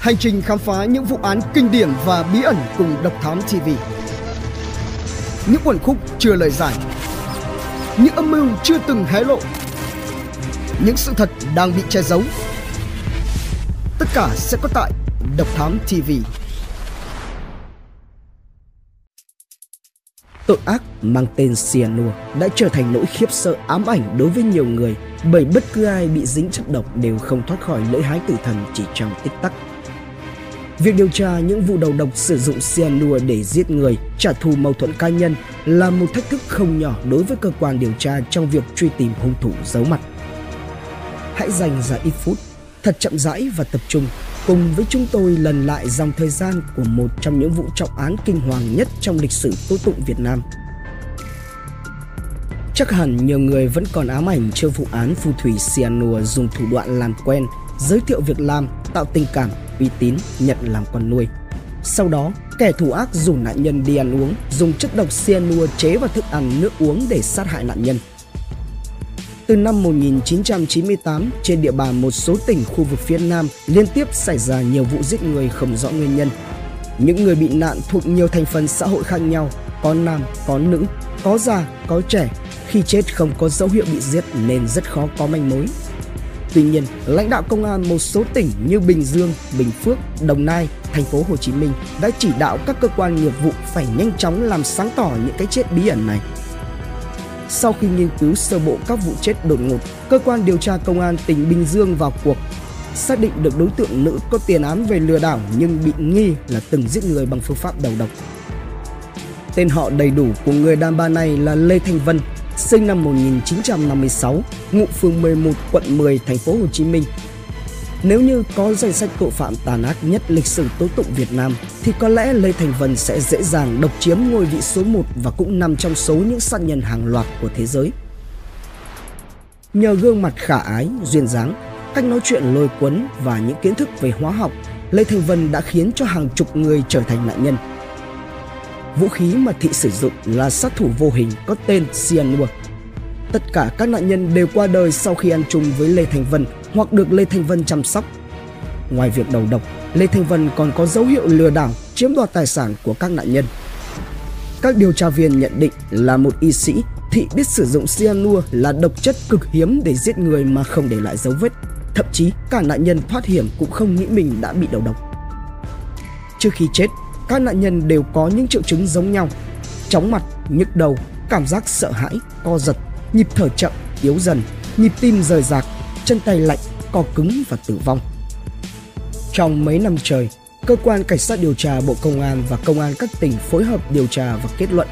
Hành trình khám phá những vụ án kinh điển và bí ẩn cùng Độc Thám TV. Những quần khúc chưa lời giải. Những âm mưu chưa từng hé lộ. Những sự thật đang bị che giấu. Tất cả sẽ có tại Độc Thám TV. Tội ác mang tên cyanua đã trở thành nỗi khiếp sợ ám ảnh đối với nhiều người bởi bất cứ ai bị dính chất độc đều không thoát khỏi lưỡi hái tử thần chỉ trong tích tắc. Việc điều tra những vụ đầu độc sử dụng cyanua để giết người, trả thù mâu thuẫn cá nhân là một thách thức không nhỏ đối với cơ quan điều tra trong việc truy tìm hung thủ giấu mặt. Hãy dành ra ít phút, thật chậm rãi và tập trung cùng với chúng tôi lần lại dòng thời gian của một trong những vụ trọng án kinh hoàng nhất trong lịch sử tố tụng Việt Nam. Chắc hẳn nhiều người vẫn còn ám ảnh trước vụ án phù thủy cyanua dùng thủ đoạn làm quen, giới thiệu việc làm, tạo tình cảm, uy tín, nhận làm con nuôi. Sau đó, kẻ thủ ác rủ nạn nhân đi ăn uống, dùng chất độc cyanua chế vào thức ăn nước uống để sát hại nạn nhân. Từ năm 1998, trên địa bàn một số tỉnh khu vực phía Nam liên tiếp xảy ra nhiều vụ giết người không rõ nguyên nhân. Những người bị nạn thuộc nhiều thành phần xã hội khác nhau, có nam, có nữ, có già, có trẻ. Khi chết không có dấu hiệu bị giết nên rất khó có manh mối. Tuy nhiên, lãnh đạo công an một số tỉnh như Bình Dương, Bình Phước, Đồng Nai, thành phố Hồ Chí Minh đã chỉ đạo các cơ quan nghiệp vụ phải nhanh chóng làm sáng tỏ những cái chết bí ẩn này. Sau khi nghiên cứu sơ bộ các vụ chết đột ngột, cơ quan điều tra công an tỉnh Bình Dương vào cuộc xác định được đối tượng nữ có tiền án về lừa đảo nhưng bị nghi là từng giết người bằng phương pháp đầu độc. Tên họ đầy đủ của người đàn bà này là Lê Thanh Vân, sinh năm 1956, ngụ phường 11, quận 10, thành phố Hồ Chí Minh. Nếu như có danh sách tội phạm tàn ác nhất lịch sử tố tụng Việt Nam thì có lẽ Lê Thành Vân sẽ dễ dàng độc chiếm ngôi vị số 1 và cũng nằm trong số những sát nhân hàng loạt của thế giới. Nhờ gương mặt khả ái, duyên dáng, cách nói chuyện lôi cuốn và những kiến thức về hóa học, Lê Thành Vân đã khiến cho hàng chục người trở thành nạn nhân. Vũ khí mà thị sử dụng là sát thủ vô hình có tên cyanua. Tất cả các nạn nhân đều qua đời sau khi ăn chung với Lê Thành Vân hoặc được Lê Thanh Vân chăm sóc. Ngoài việc đầu độc, Lê Thanh Vân còn có dấu hiệu lừa đảo, chiếm đoạt tài sản của các nạn nhân. Các điều tra viên nhận định là một y sĩ, Thị biết sử dụng cyanua là độc chất cực hiếm để giết người mà không để lại dấu vết. Thậm chí cả nạn nhân thoát hiểm cũng không nghĩ mình đã bị đầu độc. Trước khi chết, các nạn nhân đều có những triệu chứng giống nhau. Chóng mặt, nhức đầu, cảm giác sợ hãi, co giật, nhịp thở chậm, yếu dần, nhịp tim rời rạc, chân tay lạnh, co cứng và tử vong. Trong mấy năm trời, cơ quan cảnh sát điều tra Bộ Công an và công an các tỉnh phối hợp điều tra và kết luận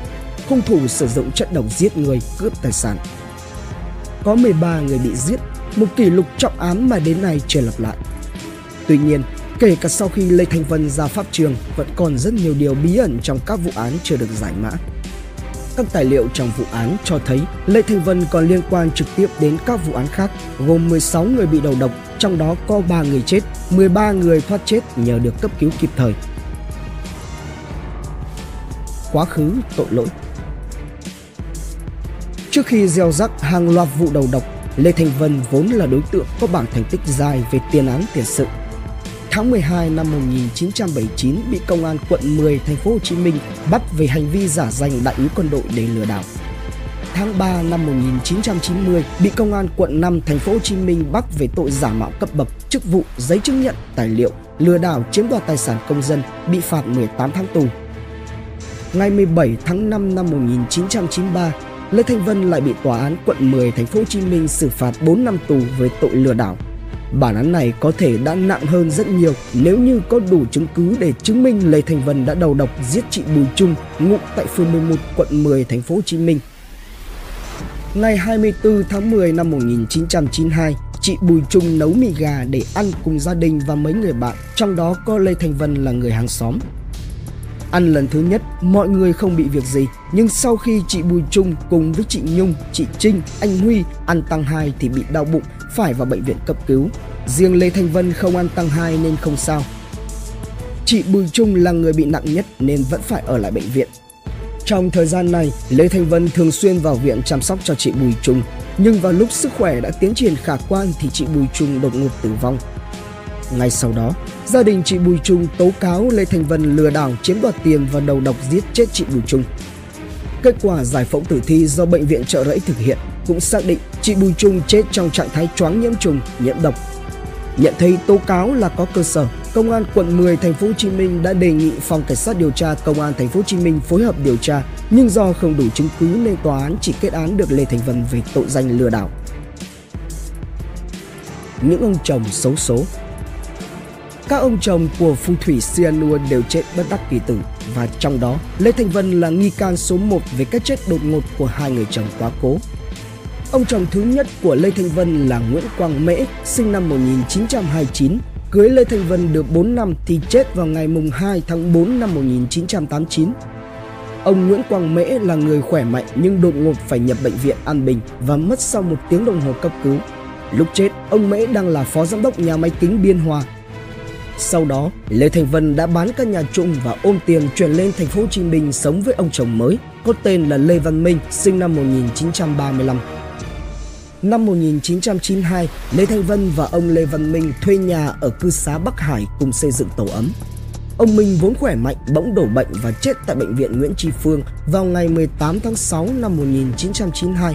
hung thủ sử dụng chất độc giết người, cướp tài sản. Có 13 người bị giết, một kỷ lục trọng án mà đến nay chưa lặp lại. Tuy nhiên, kể cả sau khi Lê Thanh Vân ra pháp trường, vẫn còn rất nhiều điều bí ẩn trong các vụ án chưa được giải mã. Các tài liệu trong vụ án cho thấy Lê Thanh Vân còn liên quan trực tiếp đến các vụ án khác, gồm 16 người bị đầu độc, trong đó có 3 người chết, 13 người thoát chết nhờ được cấp cứu kịp thời. Quá khứ tội lỗi Trước khi gieo rắc hàng loạt vụ đầu độc, Lê Thanh Vân vốn là đối tượng có bảng thành tích dài về tiền án tiền sự tháng 12 năm 1979 bị công an quận 10 thành phố Hồ Chí Minh bắt về hành vi giả danh đại úy quân đội để lừa đảo. Tháng 3 năm 1990 bị công an quận 5 thành phố Hồ Chí Minh bắt về tội giả mạo cấp bậc, chức vụ, giấy chứng nhận, tài liệu, lừa đảo chiếm đoạt tài sản công dân, bị phạt 18 tháng tù. Ngày 17 tháng 5 năm 1993, Lê Thanh Vân lại bị tòa án quận 10 thành phố Hồ Chí Minh xử phạt 4 năm tù với tội lừa đảo. Bản án này có thể đã nặng hơn rất nhiều nếu như có đủ chứng cứ để chứng minh Lê Thành Vân đã đầu độc giết chị Bùi Trung ngụ tại phường 11 quận 10 thành phố Hồ Chí Minh. Ngày 24 tháng 10 năm 1992, chị Bùi Trung nấu mì gà để ăn cùng gia đình và mấy người bạn, trong đó có Lê Thành Vân là người hàng xóm. Ăn lần thứ nhất, mọi người không bị việc gì, nhưng sau khi chị Bùi Trung cùng với chị Nhung, chị Trinh, anh Huy ăn tăng 2 thì bị đau bụng, phải vào bệnh viện cấp cứu. Riêng Lê Thanh Vân không ăn tăng 2 nên không sao. Chị Bùi Trung là người bị nặng nhất nên vẫn phải ở lại bệnh viện. Trong thời gian này, Lê Thanh Vân thường xuyên vào viện chăm sóc cho chị Bùi Trung, nhưng vào lúc sức khỏe đã tiến triển khả quan thì chị Bùi Trung đột ngột tử vong. Ngay sau đó, gia đình chị Bùi Trung tố cáo Lê Thành Vân lừa đảo chiếm đoạt tiền và đầu độc giết chết chị Bùi Trung. Kết quả giải phẫu tử thi do bệnh viện trợ rẫy thực hiện cũng xác định chị Bùi Trung chết trong trạng thái choáng nhiễm trùng, nhiễm độc. Nhận thấy tố cáo là có cơ sở, Công an quận 10 thành phố Hồ Chí Minh đã đề nghị phòng cảnh sát điều tra Công an thành phố Hồ Chí Minh phối hợp điều tra, nhưng do không đủ chứng cứ nên tòa án chỉ kết án được Lê Thành Vân về tội danh lừa đảo. Những ông chồng xấu số các ông chồng của phù thủy Sianua đều chết bất đắc kỳ tử và trong đó Lê Thành Vân là nghi can số 1 về cái chết đột ngột của hai người chồng quá cố. Ông chồng thứ nhất của Lê Thành Vân là Nguyễn Quang Mễ, sinh năm 1929, cưới Lê Thành Vân được 4 năm thì chết vào ngày mùng 2 tháng 4 năm 1989. Ông Nguyễn Quang Mễ là người khỏe mạnh nhưng đột ngột phải nhập bệnh viện An Bình và mất sau một tiếng đồng hồ cấp cứu. Lúc chết, ông Mễ đang là phó giám đốc nhà máy kính Biên Hòa sau đó, Lê Thành Vân đã bán căn nhà chung và ôm tiền chuyển lên thành phố Hồ Chí Minh sống với ông chồng mới, có tên là Lê Văn Minh, sinh năm 1935. Năm 1992, Lê Thanh Vân và ông Lê Văn Minh thuê nhà ở cư xá Bắc Hải cùng xây dựng tổ ấm. Ông Minh vốn khỏe mạnh bỗng đổ bệnh và chết tại bệnh viện Nguyễn Tri Phương vào ngày 18 tháng 6 năm 1992.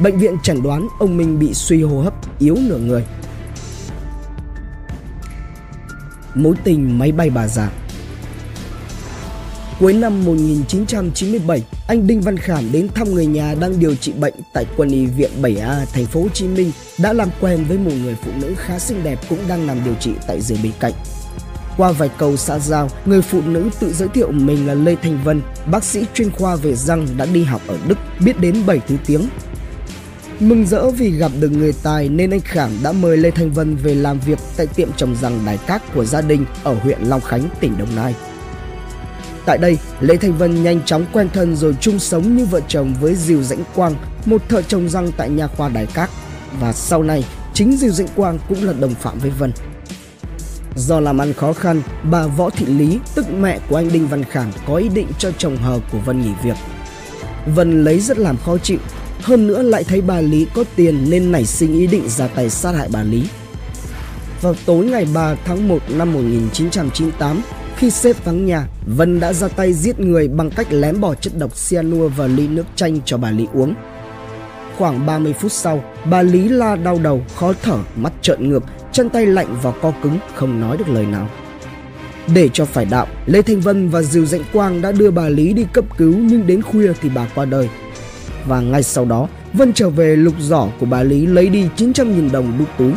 Bệnh viện chẩn đoán ông Minh bị suy hô hấp, yếu nửa người. Mối tình máy bay bà già. Cuối năm 1997, anh Đinh Văn Khảm đến thăm người nhà đang điều trị bệnh tại quân y viện 7A thành phố Hồ Chí Minh đã làm quen với một người phụ nữ khá xinh đẹp cũng đang nằm điều trị tại giường bên cạnh. Qua vài câu xã giao, người phụ nữ tự giới thiệu mình là Lê Thanh Vân, bác sĩ chuyên khoa về răng đã đi học ở Đức, biết đến 7 thứ tiếng, Mừng rỡ vì gặp được người tài nên anh Khảm đã mời Lê Thanh Vân về làm việc tại tiệm trồng răng Đài Cát của gia đình ở huyện Long Khánh, tỉnh Đồng Nai. Tại đây, Lê Thanh Vân nhanh chóng quen thân rồi chung sống như vợ chồng với Diều Dãnh Quang, một thợ trồng răng tại nha khoa Đài Cát. Và sau này, chính Diều Dãnh Quang cũng là đồng phạm với Vân. Do làm ăn khó khăn, bà Võ Thị Lý, tức mẹ của anh Đinh Văn Khảm có ý định cho chồng hờ của Vân nghỉ việc. Vân lấy rất làm khó chịu hơn nữa lại thấy bà Lý có tiền nên nảy sinh ý định ra tay sát hại bà Lý. Vào tối ngày 3 tháng 1 năm 1998, khi xếp vắng nhà, Vân đã ra tay giết người bằng cách lém bỏ chất độc cyanua vào ly nước chanh cho bà Lý uống. Khoảng 30 phút sau, bà Lý la đau đầu, khó thở, mắt trợn ngược, chân tay lạnh và co cứng, không nói được lời nào. Để cho phải đạo, Lê Thanh Vân và Diều Dạnh Quang đã đưa bà Lý đi cấp cứu nhưng đến khuya thì bà qua đời và ngay sau đó Vân trở về lục giỏ của bà Lý lấy đi 900.000 đồng đúc túi.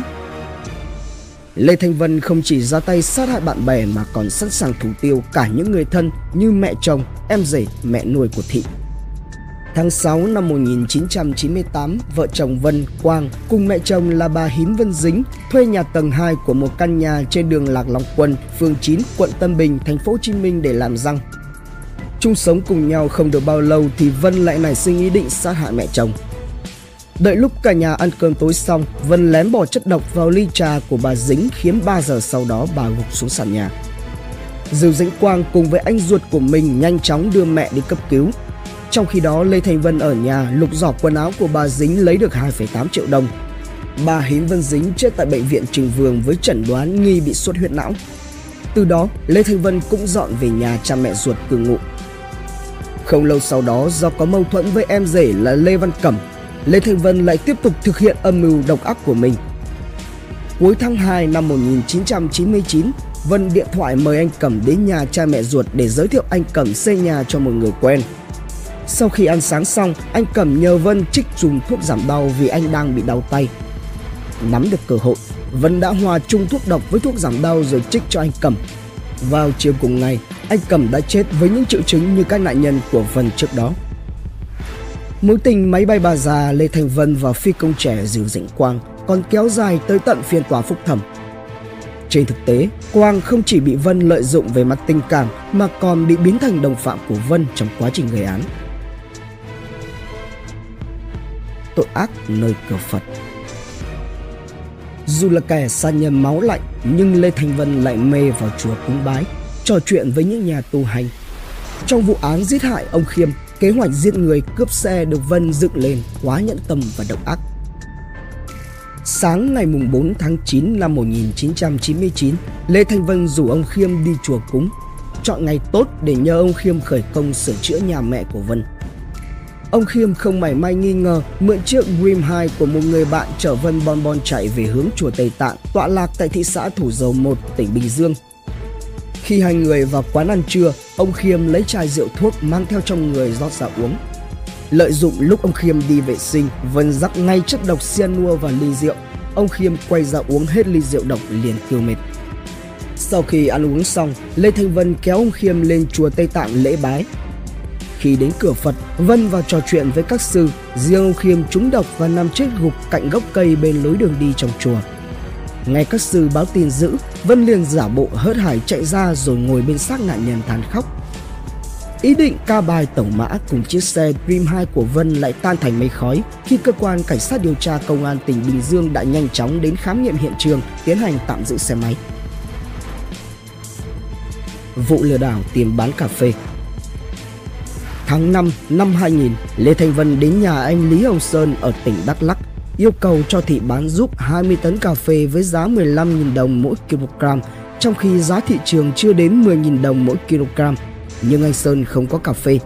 Lê Thanh Vân không chỉ ra tay sát hại bạn bè mà còn sẵn sàng thủ tiêu cả những người thân như mẹ chồng, em rể, mẹ nuôi của Thị. Tháng 6 năm 1998, vợ chồng Vân Quang cùng mẹ chồng là bà Hín Vân Dính thuê nhà tầng 2 của một căn nhà trên đường Lạc Long Quân, phường 9, quận Tân Bình, thành phố Hồ Chí Minh để làm răng. Chung sống cùng nhau không được bao lâu thì Vân lại nảy sinh ý định sát hại mẹ chồng. Đợi lúc cả nhà ăn cơm tối xong, Vân lén bỏ chất độc vào ly trà của bà Dính khiến 3 giờ sau đó bà gục xuống sàn nhà. Dư Dĩnh Quang cùng với anh ruột của mình nhanh chóng đưa mẹ đi cấp cứu. Trong khi đó Lê Thành Vân ở nhà lục giỏ quần áo của bà Dính lấy được 2,8 triệu đồng. Bà Hiến Vân Dính chết tại bệnh viện Trình Vương với chẩn đoán nghi bị xuất huyết não. Từ đó, Lê Thành Vân cũng dọn về nhà cha mẹ ruột cư ngụ. Không lâu sau đó do có mâu thuẫn với em rể là Lê Văn Cẩm, Lê Thanh Vân lại tiếp tục thực hiện âm mưu độc ác của mình. Cuối tháng 2 năm 1999, Vân điện thoại mời anh Cẩm đến nhà cha mẹ ruột để giới thiệu anh Cẩm xây nhà cho một người quen. Sau khi ăn sáng xong, anh Cẩm nhờ Vân trích dùng thuốc giảm đau vì anh đang bị đau tay. Nắm được cơ hội, Vân đã hòa chung thuốc độc với thuốc giảm đau rồi trích cho anh Cẩm. Vào chiều cùng ngày, anh Cẩm đã chết với những triệu chứng như các nạn nhân của Vân trước đó. Mối tình máy bay bà già Lê Thành Vân và phi công trẻ Diều Dĩnh Quang còn kéo dài tới tận phiên tòa phúc thẩm. Trên thực tế, Quang không chỉ bị Vân lợi dụng về mặt tình cảm mà còn bị biến thành đồng phạm của Vân trong quá trình gây án. Tội ác nơi cửa Phật dù là kẻ sát nhân máu lạnh nhưng Lê Thành Vân lại mê vào chùa cúng bái trò chuyện với những nhà tu hành. Trong vụ án giết hại ông Khiêm, kế hoạch giết người cướp xe được Vân dựng lên quá nhẫn tâm và độc ác. Sáng ngày 4 tháng 9 năm 1999, Lê Thanh Vân rủ ông Khiêm đi chùa cúng, chọn ngày tốt để nhờ ông Khiêm khởi công sửa chữa nhà mẹ của Vân. Ông Khiêm không mảy may nghi ngờ mượn chiếc Dream 2 của một người bạn chở Vân Bon Bon chạy về hướng chùa Tây Tạng, tọa lạc tại thị xã Thủ Dầu Một, tỉnh Bình Dương. Khi hai người vào quán ăn trưa, ông Khiêm lấy chai rượu thuốc mang theo trong người rót ra uống. Lợi dụng lúc ông Khiêm đi vệ sinh, Vân rắc ngay chất độc cyanua vào ly rượu. Ông Khiêm quay ra uống hết ly rượu độc liền tiêu mệt. Sau khi ăn uống xong, Lê Thanh Vân kéo ông Khiêm lên chùa Tây Tạng lễ bái. Khi đến cửa Phật, Vân vào trò chuyện với các sư, riêng ông Khiêm trúng độc và nằm chết gục cạnh gốc cây bên lối đường đi trong chùa. Nghe các sư báo tin dữ, Vân liền giả bộ hớt hải chạy ra rồi ngồi bên xác nạn nhân than khóc. Ý định ca bài tổng mã cùng chiếc xe Dream 2 của Vân lại tan thành mây khói khi cơ quan cảnh sát điều tra công an tỉnh Bình Dương đã nhanh chóng đến khám nghiệm hiện trường, tiến hành tạm giữ xe máy. Vụ lừa đảo tiền bán cà phê Tháng 5 năm 2000, Lê Thanh Vân đến nhà anh Lý Hồng Sơn ở tỉnh Đắk Lắk yêu cầu cho thị bán giúp 20 tấn cà phê với giá 15.000 đồng mỗi kg, trong khi giá thị trường chưa đến 10.000 đồng mỗi kg, nhưng anh Sơn không có cà phê.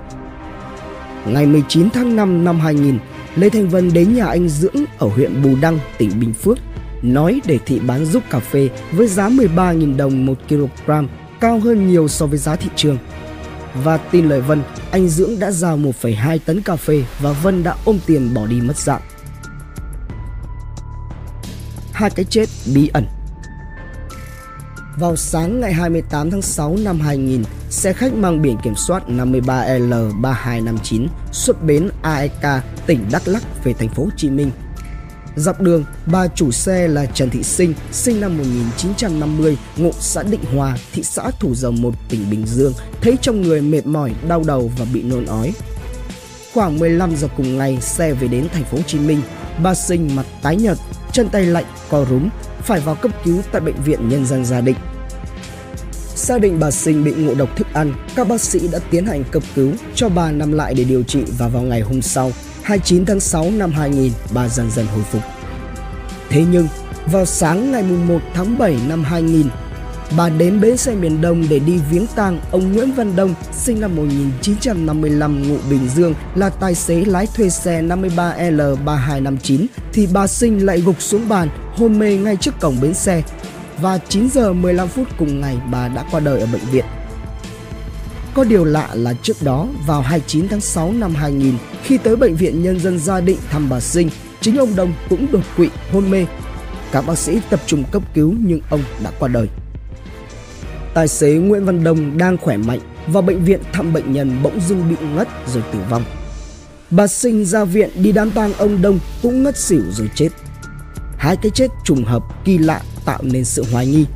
Ngày 19 tháng 5 năm 2000, Lê Thanh Vân đến nhà anh Dưỡng ở huyện Bù Đăng, tỉnh Bình Phước, nói để thị bán giúp cà phê với giá 13.000 đồng một kg, cao hơn nhiều so với giá thị trường. Và tin lời Vân, anh Dưỡng đã giao 1,2 tấn cà phê và Vân đã ôm tiền bỏ đi mất dạng hai cái chết bí ẩn. Vào sáng ngày 28 tháng 6 năm 2000, xe khách mang biển kiểm soát 53L3259 xuất bến AEK, tỉnh Đắk Lắk về thành phố Hồ Chí Minh. Dọc đường, ba chủ xe là Trần Thị Sinh, sinh năm 1950, ngụ xã Định Hòa, thị xã Thủ Dầu Một, tỉnh Bình Dương, thấy trong người mệt mỏi, đau đầu và bị nôn ói. Khoảng 15 giờ cùng ngày, xe về đến thành phố Hồ Chí Minh. Bà Sinh mặt tái nhợt, chân tay lạnh, co rúm, phải vào cấp cứu tại bệnh viện Nhân dân Gia Định. Xác định bà Sinh bị ngộ độc thức ăn, các bác sĩ đã tiến hành cấp cứu cho bà nằm lại để điều trị và vào ngày hôm sau, 29 tháng 6 năm 2000, bà dần dần hồi phục. Thế nhưng, vào sáng ngày 1 tháng 7 năm 2000, bà đến bến xe miền Đông để đi viếng tang ông Nguyễn Văn Đông, sinh năm 1955 ngụ Bình Dương, là tài xế lái thuê xe 53L3259 thì bà Sinh lại gục xuống bàn, hôn mê ngay trước cổng bến xe. Và 9 giờ 15 phút cùng ngày bà đã qua đời ở bệnh viện. Có điều lạ là trước đó, vào 29 tháng 6 năm 2000, khi tới Bệnh viện Nhân dân Gia Định thăm bà Sinh, chính ông Đông cũng đột quỵ, hôn mê. Các bác sĩ tập trung cấp cứu nhưng ông đã qua đời tài xế Nguyễn Văn Đông đang khỏe mạnh vào bệnh viện thăm bệnh nhân bỗng dưng bị ngất rồi tử vong. Bà Sinh ra viện đi đám tang ông Đông cũng ngất xỉu rồi chết. Hai cái chết trùng hợp kỳ lạ tạo nên sự hoài nghi.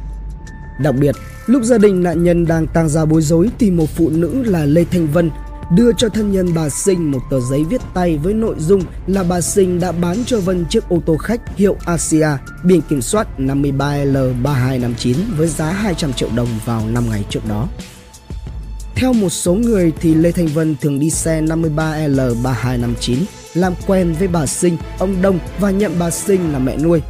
Đặc biệt, lúc gia đình nạn nhân đang tang ra bối rối thì một phụ nữ là Lê Thanh Vân đưa cho thân nhân bà Sinh một tờ giấy viết tay với nội dung là bà Sinh đã bán cho Vân chiếc ô tô khách hiệu Asia biển kiểm soát 53L3259 với giá 200 triệu đồng vào 5 ngày trước đó. Theo một số người thì Lê Thanh Vân thường đi xe 53L3259 làm quen với bà Sinh, ông Đông và nhận bà Sinh là mẹ nuôi.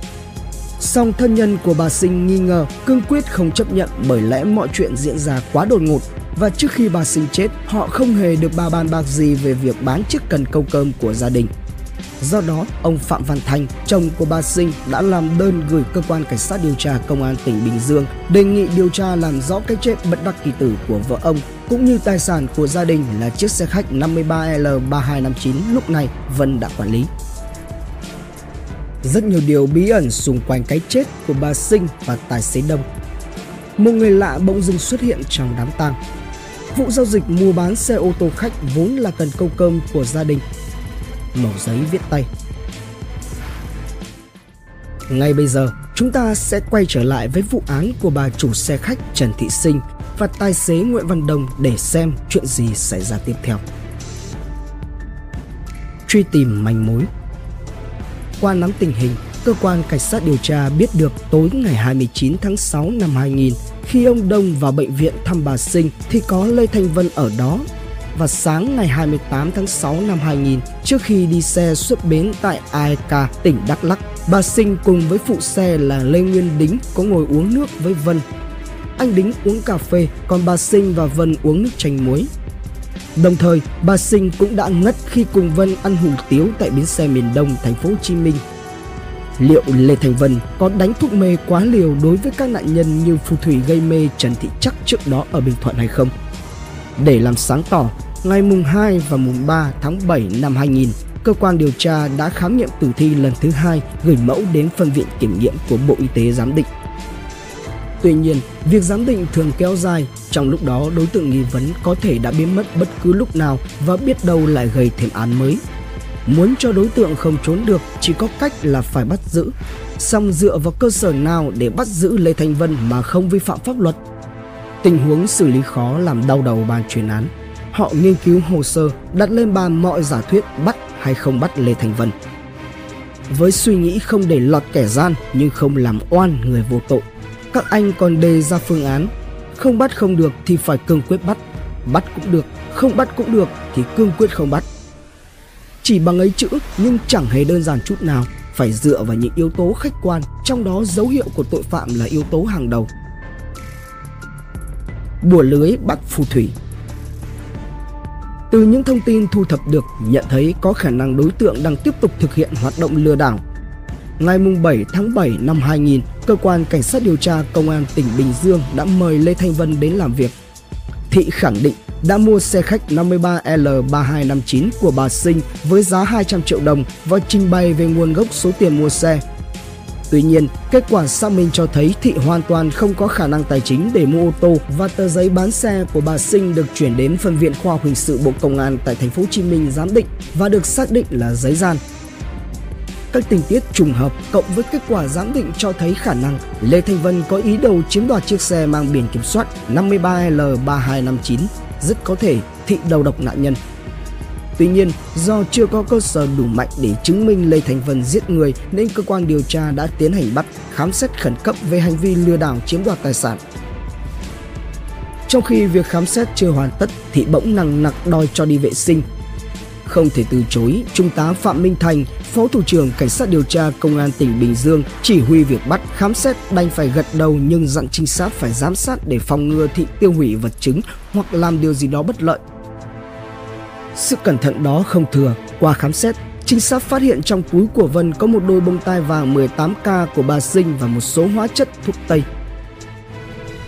Song thân nhân của bà Sinh nghi ngờ cương quyết không chấp nhận bởi lẽ mọi chuyện diễn ra quá đột ngột và trước khi bà sinh chết, họ không hề được bà bàn bạc gì về việc bán chiếc cần câu cơm của gia đình. Do đó, ông Phạm Văn Thanh, chồng của bà Sinh đã làm đơn gửi cơ quan cảnh sát điều tra công an tỉnh Bình Dương đề nghị điều tra làm rõ cái chết bất đắc kỳ tử của vợ ông cũng như tài sản của gia đình là chiếc xe khách 53L3259 lúc này Vân đã quản lý. Rất nhiều điều bí ẩn xung quanh cái chết của bà Sinh và tài xế Đông. Một người lạ bỗng dưng xuất hiện trong đám tang Vụ giao dịch mua bán xe ô tô khách vốn là cần câu cơm của gia đình. Mẩu giấy viết tay. Ngay bây giờ, chúng ta sẽ quay trở lại với vụ án của bà chủ xe khách Trần Thị Sinh và tài xế Nguyễn Văn Đông để xem chuyện gì xảy ra tiếp theo. Truy tìm manh mối qua nắm tình hình, cơ quan cảnh sát điều tra biết được tối ngày 29 tháng 6 năm 2000 khi ông Đông vào bệnh viện thăm bà Sinh thì có Lê Thanh Vân ở đó. và sáng ngày 28 tháng 6 năm 2000 trước khi đi xe xuất bến tại AEK, tỉnh Đắk Lắk. Bà Sinh cùng với phụ xe là Lê Nguyên Đính có ngồi uống nước với Vân. Anh Đính uống cà phê, còn bà Sinh và Vân uống nước chanh muối. Đồng thời, bà Sinh cũng đã ngất khi cùng Vân ăn hủ tiếu tại bến xe miền Đông, thành phố Hồ Chí Minh. Liệu Lê Thành Vân có đánh thuốc mê quá liều đối với các nạn nhân như phù thủy gây mê Trần Thị Chắc trước đó ở Bình Thuận hay không? Để làm sáng tỏ, ngày mùng 2 và mùng 3 tháng 7 năm 2000, cơ quan điều tra đã khám nghiệm tử thi lần thứ hai gửi mẫu đến phân viện kiểm nghiệm của Bộ Y tế giám định. Tuy nhiên, việc giám định thường kéo dài, trong lúc đó đối tượng nghi vấn có thể đã biến mất bất cứ lúc nào và biết đâu lại gây thêm án mới. Muốn cho đối tượng không trốn được chỉ có cách là phải bắt giữ. Song dựa vào cơ sở nào để bắt giữ Lê Thanh Vân mà không vi phạm pháp luật? Tình huống xử lý khó làm đau đầu ban chuyên án. Họ nghiên cứu hồ sơ, đặt lên bàn mọi giả thuyết bắt hay không bắt Lê Thành Vân. Với suy nghĩ không để lọt kẻ gian nhưng không làm oan người vô tội, các anh còn đề ra phương án không bắt không được thì phải cương quyết bắt, bắt cũng được, không bắt cũng được thì cương quyết không bắt. Chỉ bằng ấy chữ nhưng chẳng hề đơn giản chút nào, phải dựa vào những yếu tố khách quan, trong đó dấu hiệu của tội phạm là yếu tố hàng đầu. Bùa lưới bắt phù thủy từ những thông tin thu thập được nhận thấy có khả năng đối tượng đang tiếp tục thực hiện hoạt động lừa đảo. Ngày 7 tháng 7 năm 2000, cơ quan cảnh sát điều tra công an tỉnh Bình Dương đã mời Lê Thanh Vân đến làm việc. Thị khẳng định đã mua xe khách 53L3259 của bà Sinh với giá 200 triệu đồng và trình bày về nguồn gốc số tiền mua xe. Tuy nhiên, kết quả xác minh cho thấy Thị hoàn toàn không có khả năng tài chính để mua ô tô và tờ giấy bán xe của bà Sinh được chuyển đến phân viện khoa học hình sự Bộ Công an tại thành phố Hồ Chí Minh giám định và được xác định là giấy gian. Các tình tiết trùng hợp cộng với kết quả giám định cho thấy khả năng Lê Thanh Vân có ý đồ chiếm đoạt chiếc xe mang biển kiểm soát 53L3259 rất có thể thị đầu độc nạn nhân. Tuy nhiên, do chưa có cơ sở đủ mạnh để chứng minh Lê Thành Vân giết người nên cơ quan điều tra đã tiến hành bắt, khám xét khẩn cấp về hành vi lừa đảo chiếm đoạt tài sản. Trong khi việc khám xét chưa hoàn tất thì bỗng nặng nặc đòi cho đi vệ sinh. Không thể từ chối, Trung tá Phạm Minh Thành, Phó Thủ trưởng Cảnh sát điều tra Công an tỉnh Bình Dương chỉ huy việc bắt khám xét đành phải gật đầu nhưng dặn trinh sát phải giám sát để phòng ngừa thị tiêu hủy vật chứng hoặc làm điều gì đó bất lợi. Sự cẩn thận đó không thừa, qua khám xét, trinh sát phát hiện trong túi của Vân có một đôi bông tai vàng 18K của bà Sinh và một số hóa chất thuốc Tây.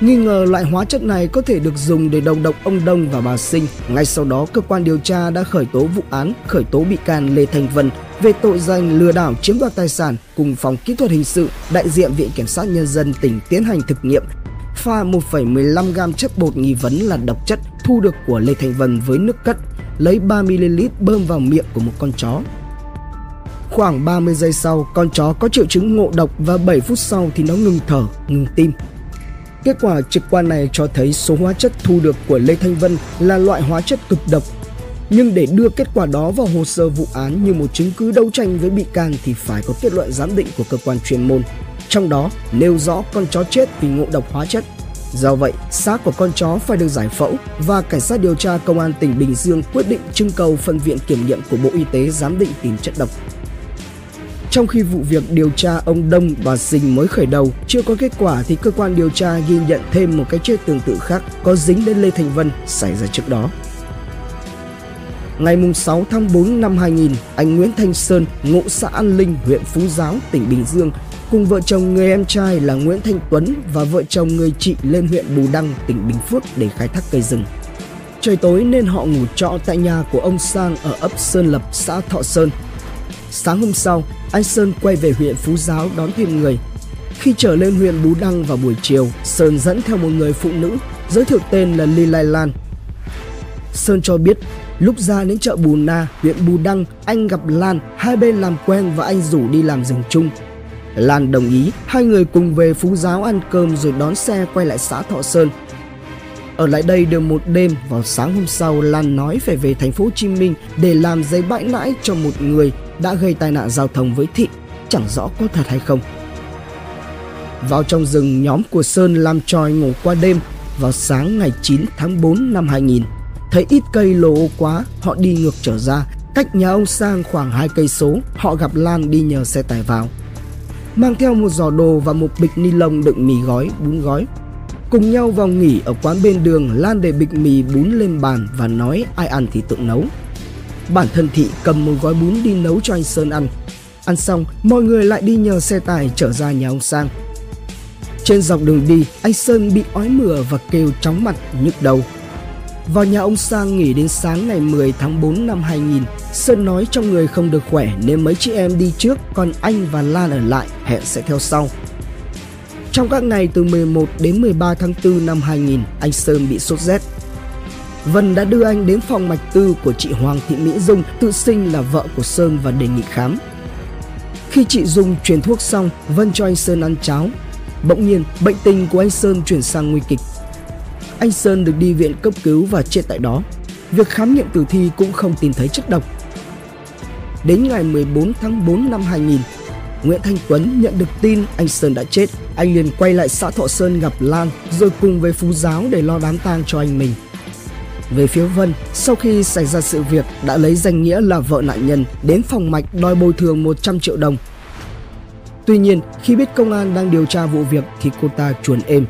Nghi ngờ loại hóa chất này có thể được dùng để đầu độc ông Đông và bà Sinh. Ngay sau đó, cơ quan điều tra đã khởi tố vụ án, khởi tố bị can Lê Thành Vân về tội danh lừa đảo chiếm đoạt tài sản cùng phòng kỹ thuật hình sự đại diện Viện Kiểm sát Nhân dân tỉnh tiến hành thực nghiệm pha 1,15 gam chất bột nghi vấn là độc chất thu được của Lê Thành Vân với nước cất, lấy 3ml bơm vào miệng của một con chó. Khoảng 30 giây sau, con chó có triệu chứng ngộ độc và 7 phút sau thì nó ngừng thở, ngừng tim. Kết quả trực quan này cho thấy số hóa chất thu được của Lê Thanh Vân là loại hóa chất cực độc. Nhưng để đưa kết quả đó vào hồ sơ vụ án như một chứng cứ đấu tranh với bị can thì phải có kết luận giám định của cơ quan chuyên môn. Trong đó nêu rõ con chó chết vì ngộ độc hóa chất. Do vậy, xác của con chó phải được giải phẫu và cảnh sát điều tra công an tỉnh Bình Dương quyết định trưng cầu phân viện kiểm nghiệm của Bộ Y tế giám định tìm chất độc. Trong khi vụ việc điều tra ông Đông và Sinh mới khởi đầu, chưa có kết quả thì cơ quan điều tra ghi nhận thêm một cái chết tương tự khác có dính đến Lê Thành Vân xảy ra trước đó. Ngày 6 tháng 4 năm 2000, anh Nguyễn Thanh Sơn, ngụ xã An Linh, huyện Phú Giáo, tỉnh Bình Dương cùng vợ chồng người em trai là Nguyễn Thanh Tuấn và vợ chồng người chị lên huyện Bù Đăng, tỉnh Bình Phước để khai thác cây rừng. Trời tối nên họ ngủ trọ tại nhà của ông Sang ở ấp Sơn Lập, xã Thọ Sơn. Sáng hôm sau, anh Sơn quay về huyện Phú Giáo đón thêm người. Khi trở lên huyện Bú Đăng vào buổi chiều, Sơn dẫn theo một người phụ nữ, giới thiệu tên là Ly Lai Lan. Sơn cho biết Lúc ra đến chợ Bù Na, huyện Bù Đăng, anh gặp Lan, hai bên làm quen và anh rủ đi làm rừng chung. Lan đồng ý, hai người cùng về Phú Giáo ăn cơm rồi đón xe quay lại xã Thọ Sơn. Ở lại đây được một đêm, vào sáng hôm sau Lan nói phải về thành phố Hồ Chí Minh để làm giấy bãi nãi cho một người đã gây tai nạn giao thông với Thị, chẳng rõ có thật hay không. Vào trong rừng, nhóm của Sơn làm tròi ngủ qua đêm vào sáng ngày 9 tháng 4 năm 2000. thấy ít cây lồ quá, họ đi ngược trở ra, cách nhà ông Sang khoảng hai cây số, họ gặp Lan đi nhờ xe tải vào. Mang theo một giỏ đồ và một bịch ni lông đựng mì gói, bún gói. Cùng nhau vào nghỉ ở quán bên đường, Lan để bịch mì bún lên bàn và nói ai ăn thì tự nấu. Bản thân Thị cầm một gói bún đi nấu cho anh Sơn ăn. Ăn xong, mọi người lại đi nhờ xe tải trở ra nhà ông Sang. Trên dọc đường đi, anh Sơn bị ói mửa và kêu chóng mặt, nhức đầu. Vào nhà ông Sang nghỉ đến sáng ngày 10 tháng 4 năm 2000, Sơn nói trong người không được khỏe nên mấy chị em đi trước, còn anh và Lan ở lại, hẹn sẽ theo sau. Trong các ngày từ 11 đến 13 tháng 4 năm 2000, anh Sơn bị sốt rét. Vân đã đưa anh đến phòng mạch tư của chị Hoàng Thị Mỹ Dung, tự sinh là vợ của Sơn và đề nghị khám. Khi chị Dung truyền thuốc xong, Vân cho anh Sơn ăn cháo. Bỗng nhiên, bệnh tình của anh Sơn chuyển sang nguy kịch. Anh Sơn được đi viện cấp cứu và chết tại đó. Việc khám nghiệm tử thi cũng không tìm thấy chất độc. Đến ngày 14 tháng 4 năm 2000, Nguyễn Thanh Tuấn nhận được tin anh Sơn đã chết. Anh liền quay lại xã Thọ Sơn gặp Lan rồi cùng với Phú Giáo để lo đám tang cho anh mình. Về phía Vân, sau khi xảy ra sự việc đã lấy danh nghĩa là vợ nạn nhân đến phòng mạch đòi bồi thường 100 triệu đồng. Tuy nhiên, khi biết công an đang điều tra vụ việc thì cô ta chuồn êm.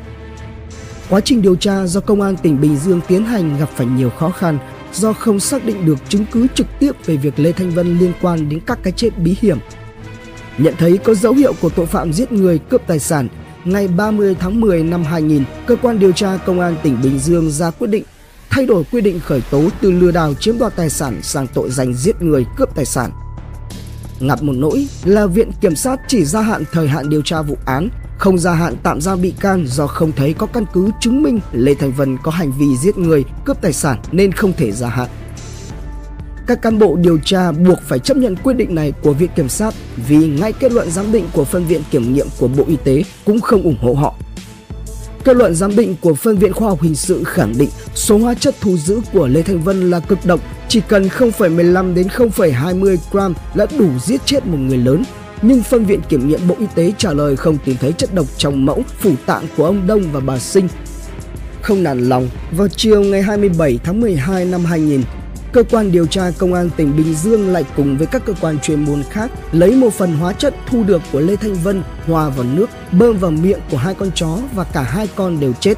Quá trình điều tra do công an tỉnh Bình Dương tiến hành gặp phải nhiều khó khăn do không xác định được chứng cứ trực tiếp về việc Lê Thanh Vân liên quan đến các cái chết bí hiểm. Nhận thấy có dấu hiệu của tội phạm giết người cướp tài sản, ngày 30 tháng 10 năm 2000, cơ quan điều tra công an tỉnh Bình Dương ra quyết định thay đổi quy định khởi tố từ lừa đảo chiếm đoạt tài sản sang tội danh giết người cướp tài sản. Ngặt một nỗi là Viện Kiểm sát chỉ gia hạn thời hạn điều tra vụ án, không gia hạn tạm giam bị can do không thấy có căn cứ chứng minh Lê Thành Vân có hành vi giết người, cướp tài sản nên không thể gia hạn. Các cán bộ điều tra buộc phải chấp nhận quyết định này của Viện Kiểm sát vì ngay kết luận giám định của phân viện kiểm nghiệm của Bộ Y tế cũng không ủng hộ họ. Kết luận giám định của phân viện khoa học hình sự khẳng định số hóa chất thu giữ của Lê Thanh Vân là cực độc, chỉ cần 0,15 đến 0,20 gram đã đủ giết chết một người lớn. Nhưng phân viện kiểm nghiệm Bộ Y tế trả lời không tìm thấy chất độc trong mẫu phủ tạng của ông Đông và bà Sinh. Không nản lòng, vào chiều ngày 27 tháng 12 năm 2000, cơ quan điều tra công an tỉnh Bình Dương lại cùng với các cơ quan chuyên môn khác lấy một phần hóa chất thu được của Lê Thanh Vân hòa vào nước, bơm vào miệng của hai con chó và cả hai con đều chết.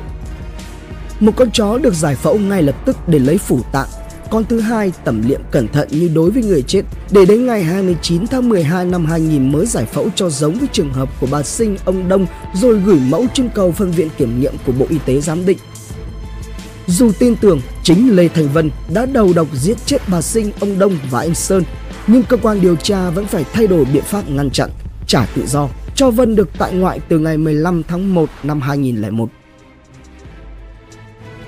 Một con chó được giải phẫu ngay lập tức để lấy phủ tạng, con thứ hai tẩm liệm cẩn thận như đối với người chết để đến ngày 29 tháng 12 năm 2000 mới giải phẫu cho giống với trường hợp của bà Sinh ông Đông rồi gửi mẫu trưng cầu phân viện kiểm nghiệm của Bộ Y tế giám định. Dù tin tưởng chính Lê Thành Vân đã đầu độc giết chết bà Sinh, ông Đông và anh Sơn, nhưng cơ quan điều tra vẫn phải thay đổi biện pháp ngăn chặn, trả tự do cho Vân được tại ngoại từ ngày 15 tháng 1 năm 2001.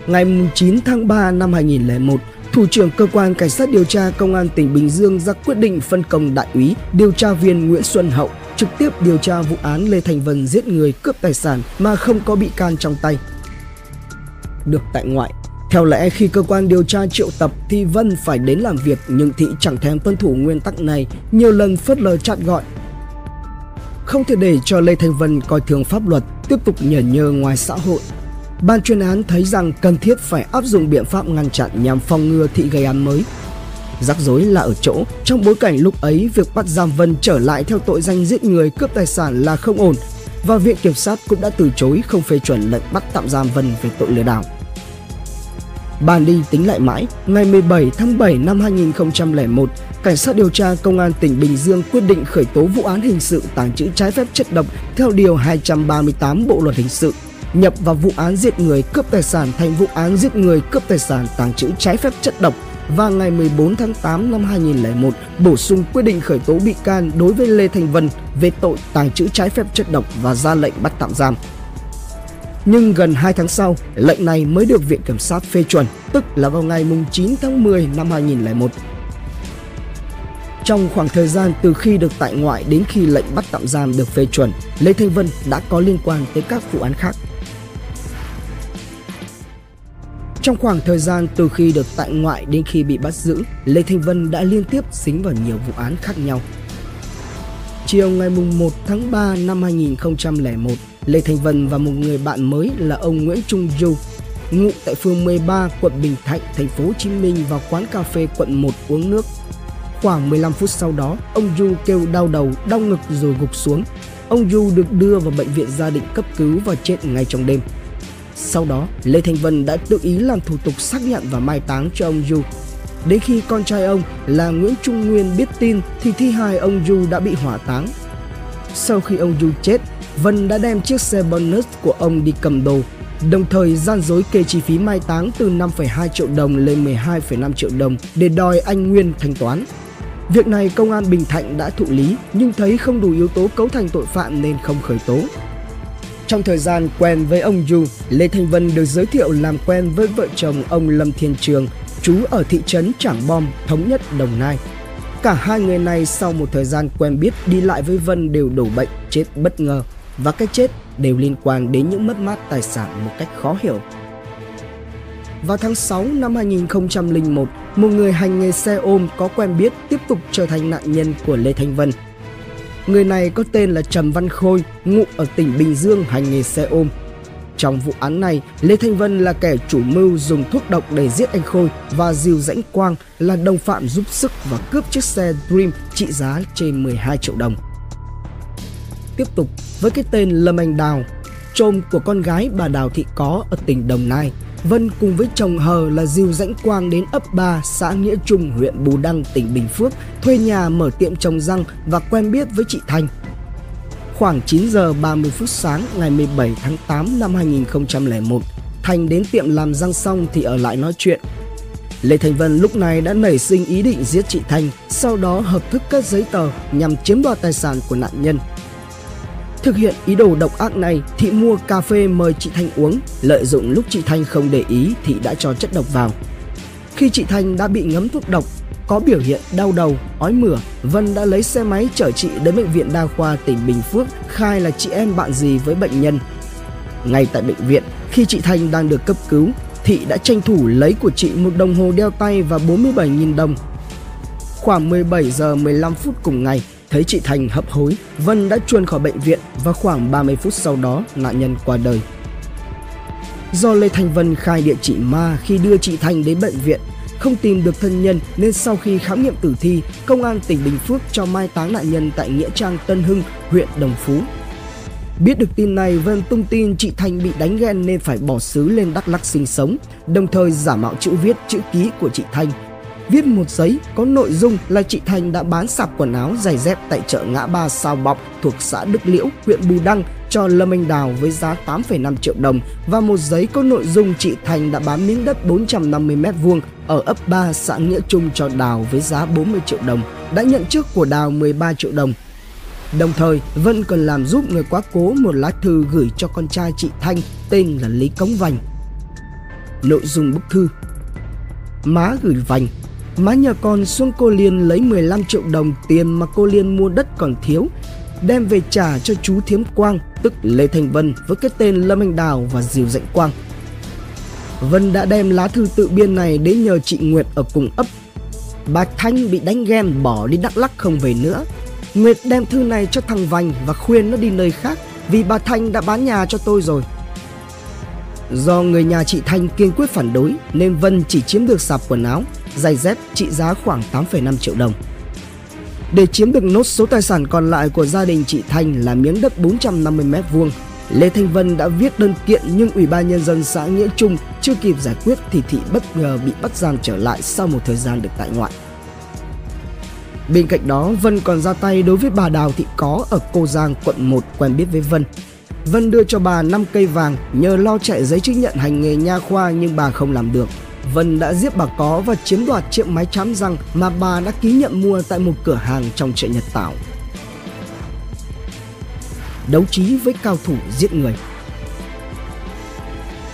Ngày 9 tháng 3 năm 2001, Thủ trưởng cơ quan cảnh sát điều tra công an tỉnh Bình Dương ra quyết định phân công đại úy điều tra viên Nguyễn Xuân Hậu trực tiếp điều tra vụ án Lê Thành Vân giết người cướp tài sản mà không có bị can trong tay được tại ngoại. Theo lẽ khi cơ quan điều tra triệu tập thì Vân phải đến làm việc nhưng Thị chẳng thèm tuân thủ nguyên tắc này, nhiều lần phớt lờ chặn gọi. Không thể để cho Lê Thanh Vân coi thường pháp luật, tiếp tục nhờ nhơ ngoài xã hội. Ban chuyên án thấy rằng cần thiết phải áp dụng biện pháp ngăn chặn nhằm phòng ngừa Thị gây án mới. Rắc rối là ở chỗ, trong bối cảnh lúc ấy việc bắt giam Vân trở lại theo tội danh giết người cướp tài sản là không ổn và Viện Kiểm sát cũng đã từ chối không phê chuẩn lệnh bắt tạm giam Vân về tội lừa đảo. Bàn đi tính lại mãi, ngày 17 tháng 7 năm 2001, Cảnh sát điều tra Công an tỉnh Bình Dương quyết định khởi tố vụ án hình sự tàng trữ trái phép chất độc theo Điều 238 Bộ Luật Hình sự, nhập vào vụ án giết người cướp tài sản thành vụ án giết người cướp tài sản tàng trữ trái phép chất độc và ngày 14 tháng 8 năm 2001 bổ sung quyết định khởi tố bị can đối với Lê Thành Vân về tội tàng trữ trái phép chất độc và ra lệnh bắt tạm giam. Nhưng gần 2 tháng sau, lệnh này mới được Viện Kiểm sát phê chuẩn, tức là vào ngày 9 tháng 10 năm 2001. Trong khoảng thời gian từ khi được tại ngoại đến khi lệnh bắt tạm giam được phê chuẩn, Lê Thanh Vân đã có liên quan tới các vụ án khác. Trong khoảng thời gian từ khi được tại ngoại đến khi bị bắt giữ, Lê Thanh Vân đã liên tiếp dính vào nhiều vụ án khác nhau. Chiều ngày 1 tháng 3 năm 2001, Lê Thanh Vân và một người bạn mới là ông Nguyễn Trung Du ngụ tại phường 13, quận Bình Thạnh, thành phố Hồ Chí Minh vào quán cà phê quận 1 uống nước. Khoảng 15 phút sau đó, ông Du kêu đau đầu, đau ngực rồi gục xuống. Ông Du được đưa vào bệnh viện gia định cấp cứu và chết ngay trong đêm. Sau đó, Lê Thanh Vân đã tự ý làm thủ tục xác nhận và mai táng cho ông Du. Đến khi con trai ông là Nguyễn Trung Nguyên biết tin thì thi hài ông Du đã bị hỏa táng. Sau khi ông Du chết, Vân đã đem chiếc xe bonus của ông đi cầm đồ, đồng thời gian dối kê chi phí mai táng từ 5,2 triệu đồng lên 12,5 triệu đồng để đòi anh Nguyên thanh toán. Việc này công an Bình Thạnh đã thụ lý nhưng thấy không đủ yếu tố cấu thành tội phạm nên không khởi tố. Trong thời gian quen với ông Du, Lê Thanh Vân được giới thiệu làm quen với vợ chồng ông Lâm Thiên Trường, trú ở thị trấn Trảng Bom, Thống Nhất, Đồng Nai. Cả hai người này sau một thời gian quen biết đi lại với Vân đều đổ bệnh, chết bất ngờ và cái chết đều liên quan đến những mất mát tài sản một cách khó hiểu. Vào tháng 6 năm 2001, một người hành nghề xe ôm có quen biết tiếp tục trở thành nạn nhân của Lê Thanh Vân. Người này có tên là Trầm Văn Khôi, ngụ ở tỉnh Bình Dương hành nghề xe ôm. Trong vụ án này, Lê Thanh Vân là kẻ chủ mưu dùng thuốc độc để giết anh Khôi và Diêu Dãnh Quang là đồng phạm giúp sức và cướp chiếc xe Dream trị giá trên 12 triệu đồng. Tiếp tục với cái tên Lâm Anh Đào, trôm của con gái bà Đào Thị Có ở tỉnh Đồng Nai – Vân cùng với chồng hờ là Diêu Dãnh Quang đến ấp 3 xã Nghĩa Trung huyện Bù Đăng tỉnh Bình Phước thuê nhà mở tiệm trồng răng và quen biết với chị Thanh. Khoảng 9 giờ 30 phút sáng ngày 17 tháng 8 năm 2001, Thanh đến tiệm làm răng xong thì ở lại nói chuyện. Lê Thành Vân lúc này đã nảy sinh ý định giết chị Thanh, sau đó hợp thức các giấy tờ nhằm chiếm đoạt tài sản của nạn nhân Thực hiện ý đồ độc ác này, Thị mua cà phê mời chị Thanh uống. Lợi dụng lúc chị Thanh không để ý, Thị đã cho chất độc vào. Khi chị Thanh đã bị ngấm thuốc độc, có biểu hiện đau đầu, ói mửa, Vân đã lấy xe máy chở chị đến bệnh viện đa khoa tỉnh Bình Phước khai là chị em bạn gì với bệnh nhân. Ngay tại bệnh viện, khi chị Thanh đang được cấp cứu, Thị đã tranh thủ lấy của chị một đồng hồ đeo tay và 47.000 đồng. Khoảng 17 giờ 15 phút cùng ngày, Thấy chị Thành hấp hối, Vân đã chuồn khỏi bệnh viện và khoảng 30 phút sau đó nạn nhân qua đời. Do Lê Thành Vân khai địa chỉ ma khi đưa chị Thành đến bệnh viện, không tìm được thân nhân nên sau khi khám nghiệm tử thi, công an tỉnh Bình Phước cho mai táng nạn nhân tại nghĩa trang Tân Hưng, huyện Đồng Phú. Biết được tin này, Vân tung tin chị Thành bị đánh ghen nên phải bỏ xứ lên Đắk Lắk sinh sống, đồng thời giả mạo chữ viết chữ ký của chị Thành viết một giấy có nội dung là chị Thành đã bán sạp quần áo giày dép tại chợ ngã ba Sao Bọc thuộc xã Đức Liễu, huyện Bù Đăng cho Lâm Anh Đào với giá 8,5 triệu đồng và một giấy có nội dung chị Thành đã bán miếng đất 450 m vuông ở ấp 3 xã Nghĩa Trung cho Đào với giá 40 triệu đồng, đã nhận trước của Đào 13 triệu đồng. Đồng thời, Vân còn làm giúp người quá cố một lá thư gửi cho con trai chị Thanh tên là Lý Cống Vành. Nội dung bức thư Má gửi Vành Má nhờ con xuống cô Liên lấy 15 triệu đồng tiền mà cô Liên mua đất còn thiếu, Đem về trả cho chú Thiếm Quang, Tức Lê Thành Vân với cái tên Lâm Anh Đào và Diều Dạnh Quang. Vân đã đem lá thư tự biên này đến nhờ chị Nguyệt ở cùng ấp. Bà Thanh bị đánh ghen bỏ đi Đắk Lắc không về nữa. Nguyệt đem thư này cho thằng Vành và khuyên nó đi nơi khác Vì bà Thanh đã bán nhà cho tôi rồi. Do người nhà chị Thanh kiên quyết phản đối nên Vân chỉ chiếm được sạp quần áo giày dép trị giá khoảng 8,5 triệu đồng. Để chiếm được nốt số tài sản còn lại của gia đình chị Thanh là miếng đất 450 m vuông, Lê Thanh Vân đã viết đơn kiện nhưng Ủy ban Nhân dân xã Nghĩa Trung chưa kịp giải quyết thì Thị bất ngờ bị bắt giam trở lại sau một thời gian được tại ngoại. Bên cạnh đó, Vân còn ra tay đối với bà Đào Thị Có ở Cô Giang, quận 1 quen biết với Vân. Vân đưa cho bà 5 cây vàng nhờ lo chạy giấy chứng nhận hành nghề nha khoa nhưng bà không làm được Vân đã giết bà Có và chiếm đoạt chiếc máy chám răng mà bà đã ký nhận mua tại một cửa hàng trong chợ Nhật Tảo. Đấu trí với cao thủ giết người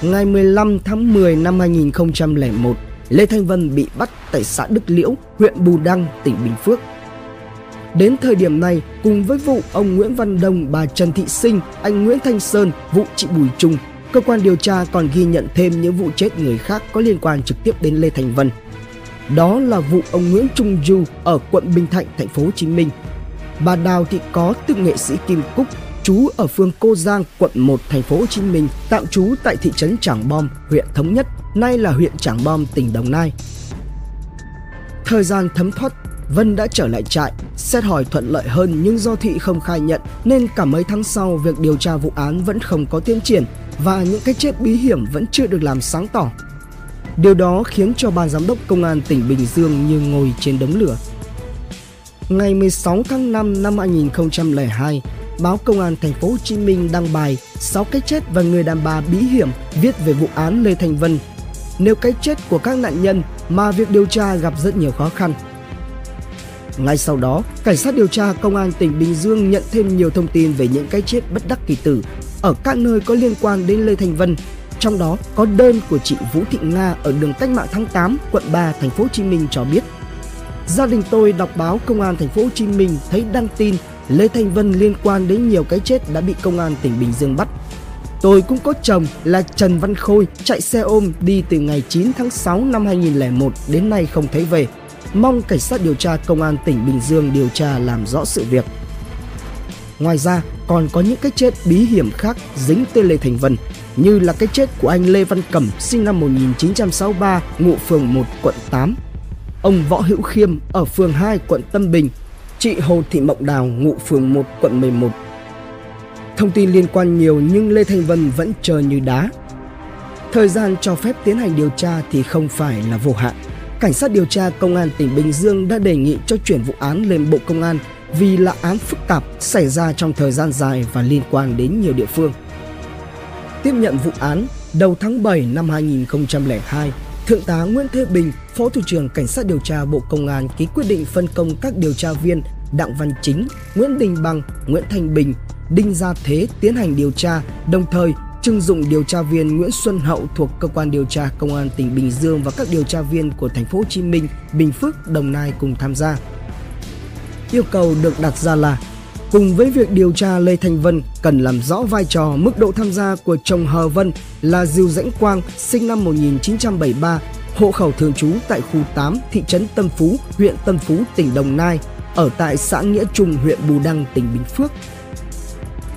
Ngày 15 tháng 10 năm 2001, Lê Thanh Vân bị bắt tại xã Đức Liễu, huyện Bù Đăng, tỉnh Bình Phước. Đến thời điểm này, cùng với vụ ông Nguyễn Văn Đông, bà Trần Thị Sinh, anh Nguyễn Thanh Sơn, vụ chị Bùi Trung cơ quan điều tra còn ghi nhận thêm những vụ chết người khác có liên quan trực tiếp đến Lê Thành Vân. Đó là vụ ông Nguyễn Trung Du ở quận Bình Thạnh, thành phố Hồ Chí Minh. Bà Đào Thị Có tức nghệ sĩ Kim Cúc, trú ở phường Cô Giang, quận 1, thành phố Hồ Chí Minh, tạm trú tại thị trấn Trảng Bom, huyện Thống Nhất, nay là huyện Trảng Bom, tỉnh Đồng Nai. Thời gian thấm thoát, Vân đã trở lại trại, xét hỏi thuận lợi hơn nhưng do Thị không khai nhận nên cả mấy tháng sau việc điều tra vụ án vẫn không có tiến triển và những cái chết bí hiểm vẫn chưa được làm sáng tỏ. Điều đó khiến cho ban giám đốc công an tỉnh Bình Dương như ngồi trên đống lửa. Ngày 16 tháng 5 năm 2002, báo Công an thành phố Hồ Chí Minh đăng bài 6 cái chết và người đàn bà bí hiểm viết về vụ án Lê Thành Vân. Nếu cái chết của các nạn nhân mà việc điều tra gặp rất nhiều khó khăn. Ngay sau đó, cảnh sát điều tra công an tỉnh Bình Dương nhận thêm nhiều thông tin về những cái chết bất đắc kỳ tử ở các nơi có liên quan đến Lê Thành Vân. Trong đó có đơn của chị Vũ Thị Nga ở đường Cách mạng tháng 8, quận 3, thành phố Hồ Chí Minh cho biết Gia đình tôi đọc báo Công an thành phố Hồ Chí Minh thấy đăng tin Lê Thanh Vân liên quan đến nhiều cái chết đã bị công an tỉnh Bình Dương bắt. Tôi cũng có chồng là Trần Văn Khôi chạy xe ôm đi từ ngày 9 tháng 6 năm 2001 đến nay không thấy về. Mong cảnh sát điều tra công an tỉnh Bình Dương điều tra làm rõ sự việc. Ngoài ra, còn có những cái chết bí hiểm khác dính tên Lê Thành Vân như là cái chết của anh Lê Văn Cẩm sinh năm 1963 ngụ phường 1 quận 8 ông Võ Hữu Khiêm ở phường 2 quận Tân Bình, chị Hồ Thị Mộng Đào ngụ phường 1 quận 11. Thông tin liên quan nhiều nhưng Lê Thành Vân vẫn chờ như đá. Thời gian cho phép tiến hành điều tra thì không phải là vô hạn. Cảnh sát điều tra Công an tỉnh Bình Dương đã đề nghị cho chuyển vụ án lên Bộ Công an vì là án phức tạp xảy ra trong thời gian dài và liên quan đến nhiều địa phương. Tiếp nhận vụ án, đầu tháng 7 năm 2002, Thượng tá Nguyễn Thế Bình, Phó Thủ trưởng Cảnh sát điều tra Bộ Công an ký quyết định phân công các điều tra viên Đặng Văn Chính, Nguyễn Đình Bằng, Nguyễn Thanh Bình, Đinh Gia Thế tiến hành điều tra, đồng thời trưng dụng điều tra viên Nguyễn Xuân Hậu thuộc cơ quan điều tra công an tỉnh Bình Dương và các điều tra viên của thành phố Hồ Chí Minh, Bình Phước, Đồng Nai cùng tham gia. Yêu cầu được đặt ra là Cùng với việc điều tra Lê Thanh Vân cần làm rõ vai trò mức độ tham gia của chồng Hờ Vân là Diêu Dãnh Quang sinh năm 1973, hộ khẩu thường trú tại khu 8, thị trấn Tân Phú, huyện Tân Phú, tỉnh Đồng Nai, ở tại xã Nghĩa Trung, huyện Bù Đăng, tỉnh Bình Phước.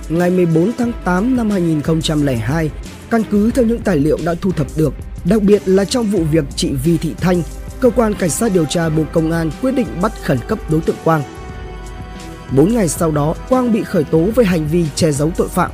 Ngày 14 tháng 8 năm 2002, căn cứ theo những tài liệu đã thu thập được, đặc biệt là trong vụ việc chị Vi Thị Thanh, cơ quan cảnh sát điều tra Bộ Công an quyết định bắt khẩn cấp đối tượng Quang 4 ngày sau đó, Quang bị khởi tố về hành vi che giấu tội phạm.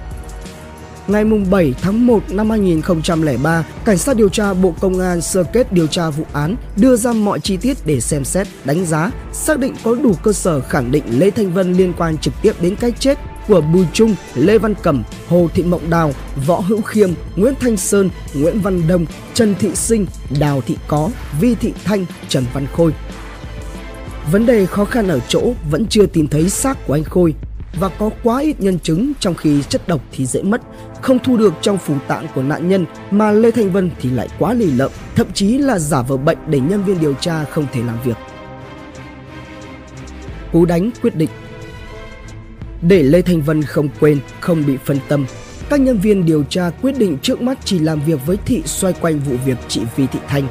Ngày 7 tháng 1 năm 2003, Cảnh sát điều tra Bộ Công an sơ kết điều tra vụ án, đưa ra mọi chi tiết để xem xét, đánh giá, xác định có đủ cơ sở khẳng định Lê Thanh Vân liên quan trực tiếp đến cái chết của Bùi Trung, Lê Văn Cẩm, Hồ Thị Mộng Đào, Võ Hữu Khiêm, Nguyễn Thanh Sơn, Nguyễn Văn Đông, Trần Thị Sinh, Đào Thị Có, Vi Thị Thanh, Trần Văn Khôi. Vấn đề khó khăn ở chỗ vẫn chưa tìm thấy xác của anh Khôi và có quá ít nhân chứng trong khi chất độc thì dễ mất, không thu được trong phủ tạng của nạn nhân mà Lê Thanh Vân thì lại quá lì lợm, thậm chí là giả vờ bệnh để nhân viên điều tra không thể làm việc. Cú đánh quyết định để Lê Thanh Vân không quên, không bị phân tâm, các nhân viên điều tra quyết định trước mắt chỉ làm việc với Thị xoay quanh vụ việc chị Vi Thị Thanh.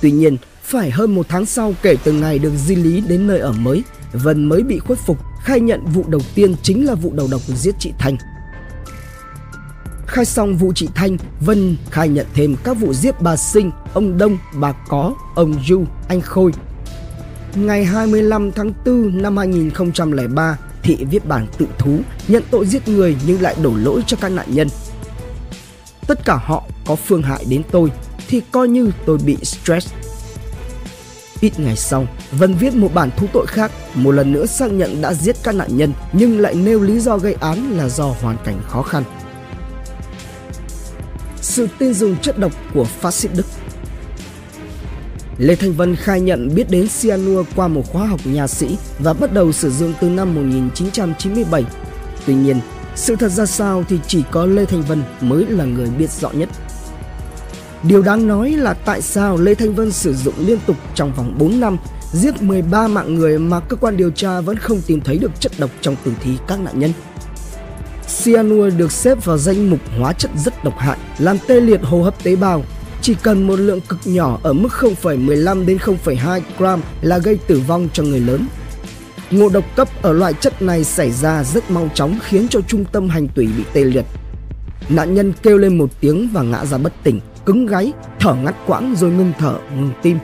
Tuy nhiên, phải hơn một tháng sau kể từ ngày được di lý đến nơi ở mới, Vân mới bị khuất phục, khai nhận vụ đầu tiên chính là vụ đầu độc giết chị Thanh. Khai xong vụ chị Thanh, Vân khai nhận thêm các vụ giết bà Sinh, ông Đông, bà Có, ông Du, anh Khôi. Ngày 25 tháng 4 năm 2003, Thị viết bản tự thú, nhận tội giết người nhưng lại đổ lỗi cho các nạn nhân. Tất cả họ có phương hại đến tôi thì coi như tôi bị stress Ít ngày sau, Vân viết một bản thú tội khác, một lần nữa xác nhận đã giết các nạn nhân nhưng lại nêu lý do gây án là do hoàn cảnh khó khăn. Sự tin dùng chất độc của phát xít Đức Lê Thanh Vân khai nhận biết đến cyanua qua một khóa học nhà sĩ và bắt đầu sử dụng từ năm 1997. Tuy nhiên, sự thật ra sao thì chỉ có Lê Thanh Vân mới là người biết rõ nhất. Điều đáng nói là tại sao Lê Thanh Vân sử dụng liên tục trong vòng 4 năm giết 13 mạng người mà cơ quan điều tra vẫn không tìm thấy được chất độc trong tử thi các nạn nhân. Cyanua được xếp vào danh mục hóa chất rất độc hại, làm tê liệt hô hấp tế bào. Chỉ cần một lượng cực nhỏ ở mức 0,15 đến 0,2 gram là gây tử vong cho người lớn. Ngộ độc cấp ở loại chất này xảy ra rất mau chóng khiến cho trung tâm hành tủy bị tê liệt. Nạn nhân kêu lên một tiếng và ngã ra bất tỉnh, cứng gáy, thở ngắt quãng rồi ngưng thở, ngừng tim.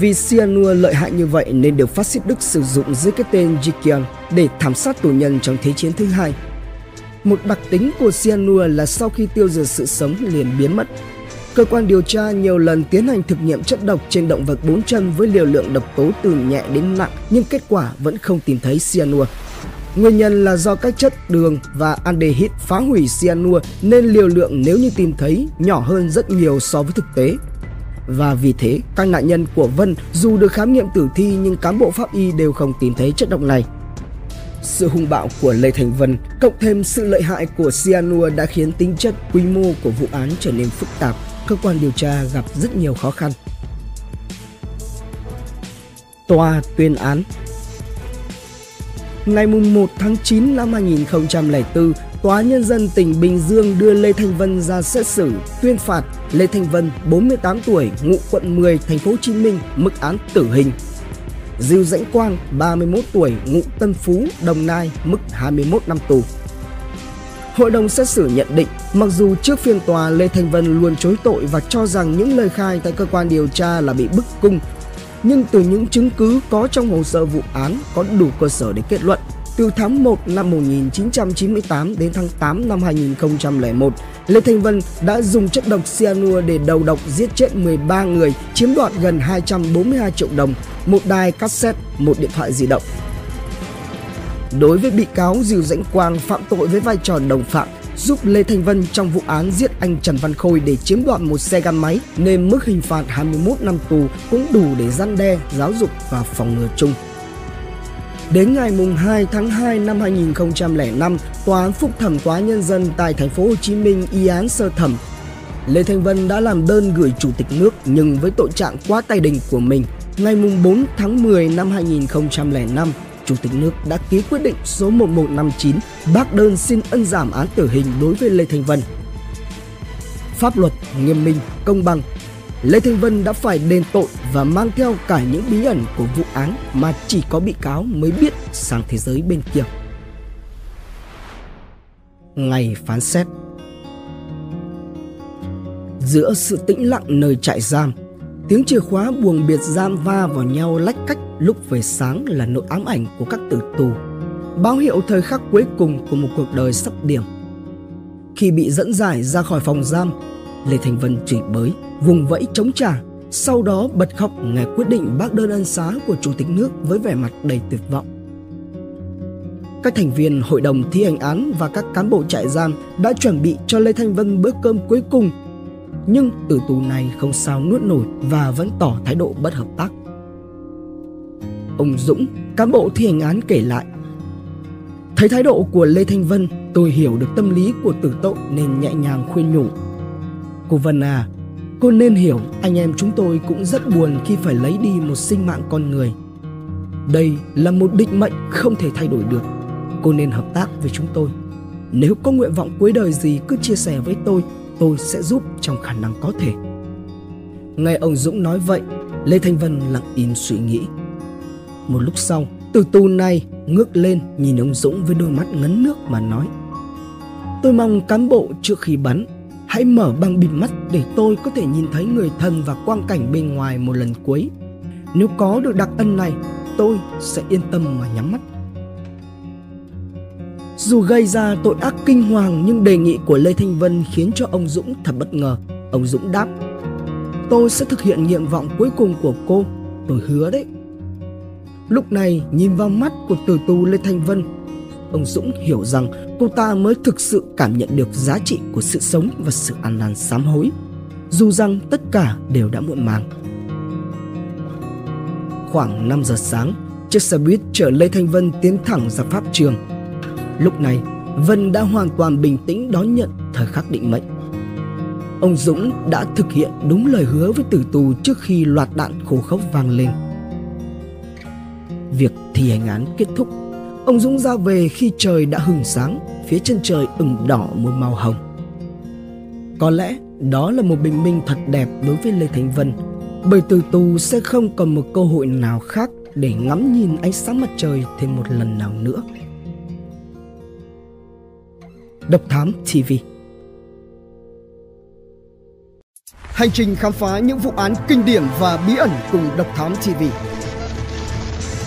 Vì cyanua lợi hại như vậy nên được phát xít Đức sử dụng dưới cái tên Jikian để thảm sát tù nhân trong Thế chiến thứ hai. Một đặc tính của cyanua là sau khi tiêu diệt sự sống liền biến mất. Cơ quan điều tra nhiều lần tiến hành thực nghiệm chất độc trên động vật bốn chân với liều lượng độc tố từ nhẹ đến nặng nhưng kết quả vẫn không tìm thấy cyanua. Nguyên nhân là do các chất đường và aldehyde phá hủy cyanua nên liều lượng nếu như tìm thấy nhỏ hơn rất nhiều so với thực tế. Và vì thế, các nạn nhân của Vân dù được khám nghiệm tử thi nhưng cán bộ pháp y đều không tìm thấy chất độc này. Sự hung bạo của Lê Thành Vân cộng thêm sự lợi hại của cyanua đã khiến tính chất quy mô của vụ án trở nên phức tạp, cơ quan điều tra gặp rất nhiều khó khăn. Tòa tuyên án Ngày 1 tháng 9 năm 2004, Tòa Nhân dân tỉnh Bình Dương đưa Lê Thanh Vân ra xét xử, tuyên phạt Lê Thanh Vân, 48 tuổi, ngụ quận 10, thành phố Hồ Chí Minh, mức án tử hình. Diêu Dãnh Quang, 31 tuổi, ngụ Tân Phú, Đồng Nai, mức 21 năm tù. Hội đồng xét xử nhận định, mặc dù trước phiên tòa Lê Thanh Vân luôn chối tội và cho rằng những lời khai tại cơ quan điều tra là bị bức cung, nhưng từ những chứng cứ có trong hồ sơ vụ án có đủ cơ sở để kết luận từ tháng 1 năm 1998 đến tháng 8 năm 2001, Lê Thanh Vân đã dùng chất độc cyanua để đầu độc giết chết 13 người, chiếm đoạt gần 242 triệu đồng, một đài cassette, một điện thoại di động. Đối với bị cáo Diều Dãnh Quang phạm tội với vai trò đồng phạm, giúp Lê Thanh Vân trong vụ án giết anh Trần Văn Khôi để chiếm đoạt một xe gắn máy nên mức hình phạt 21 năm tù cũng đủ để gian đe, giáo dục và phòng ngừa chung. Đến ngày 2 tháng 2 năm 2005, Tòa án Phúc thẩm Tòa Nhân dân tại thành phố Hồ Chí Minh y án sơ thẩm. Lê Thanh Vân đã làm đơn gửi Chủ tịch nước nhưng với tội trạng quá tay đình của mình, ngày 4 tháng 10 năm 2005, Chủ tịch nước đã ký quyết định số 1159 bác đơn xin ân giảm án tử hình đối với Lê Thanh Vân. Pháp luật nghiêm minh, công bằng Lê Thanh Vân đã phải đền tội và mang theo cả những bí ẩn của vụ án mà chỉ có bị cáo mới biết sang thế giới bên kia. Ngày phán xét Giữa sự tĩnh lặng nơi trại giam, tiếng chìa khóa buồng biệt giam va vào nhau lách cách lúc về sáng là nỗi ám ảnh của các tử tù, báo hiệu thời khắc cuối cùng của một cuộc đời sắp điểm. Khi bị dẫn giải ra khỏi phòng giam, Lê Thành Vân chửi bới, vùng vẫy chống trả, sau đó bật khóc nghe quyết định bác đơn ân xá của Chủ tịch nước với vẻ mặt đầy tuyệt vọng. Các thành viên hội đồng thi hành án và các cán bộ trại giam đã chuẩn bị cho Lê Thanh Vân bữa cơm cuối cùng. Nhưng tử tù này không sao nuốt nổi và vẫn tỏ thái độ bất hợp tác. Ông Dũng, cán bộ thi hành án kể lại Thấy thái độ của Lê Thanh Vân, tôi hiểu được tâm lý của tử tội nên nhẹ nhàng khuyên nhủ Cô Vân à, cô nên hiểu anh em chúng tôi cũng rất buồn khi phải lấy đi một sinh mạng con người. Đây là một định mệnh không thể thay đổi được. Cô nên hợp tác với chúng tôi. Nếu có nguyện vọng cuối đời gì cứ chia sẻ với tôi, tôi sẽ giúp trong khả năng có thể. Nghe ông Dũng nói vậy, Lê Thanh Vân lặng im suy nghĩ. Một lúc sau, từ tù này ngước lên nhìn ông Dũng với đôi mắt ngấn nước mà nói Tôi mong cán bộ trước khi bắn Hãy mở băng bịt mắt để tôi có thể nhìn thấy người thân và quang cảnh bên ngoài một lần cuối. Nếu có được đặc ân này, tôi sẽ yên tâm mà nhắm mắt. Dù gây ra tội ác kinh hoàng nhưng đề nghị của Lê Thanh Vân khiến cho ông Dũng thật bất ngờ. Ông Dũng đáp, tôi sẽ thực hiện nguyện vọng cuối cùng của cô, tôi hứa đấy. Lúc này nhìn vào mắt của tử tù Lê Thanh Vân, ông Dũng hiểu rằng cô ta mới thực sự cảm nhận được giá trị của sự sống và sự ăn năn sám hối, dù rằng tất cả đều đã muộn màng. Khoảng 5 giờ sáng, chiếc xe buýt chở Lê Thanh Vân tiến thẳng ra pháp trường. Lúc này, Vân đã hoàn toàn bình tĩnh đón nhận thời khắc định mệnh. Ông Dũng đã thực hiện đúng lời hứa với tử tù trước khi loạt đạn khổ khốc vang lên. Việc thi hành án kết thúc Ông Dũng ra về khi trời đã hừng sáng, phía chân trời ửng đỏ một màu hồng. Có lẽ đó là một bình minh thật đẹp đối với Lê Thành Vân, bởi từ tù sẽ không còn một cơ hội nào khác để ngắm nhìn ánh sáng mặt trời thêm một lần nào nữa. Độc Thám TV Hành trình khám phá những vụ án kinh điển và bí ẩn cùng Độc Thám TV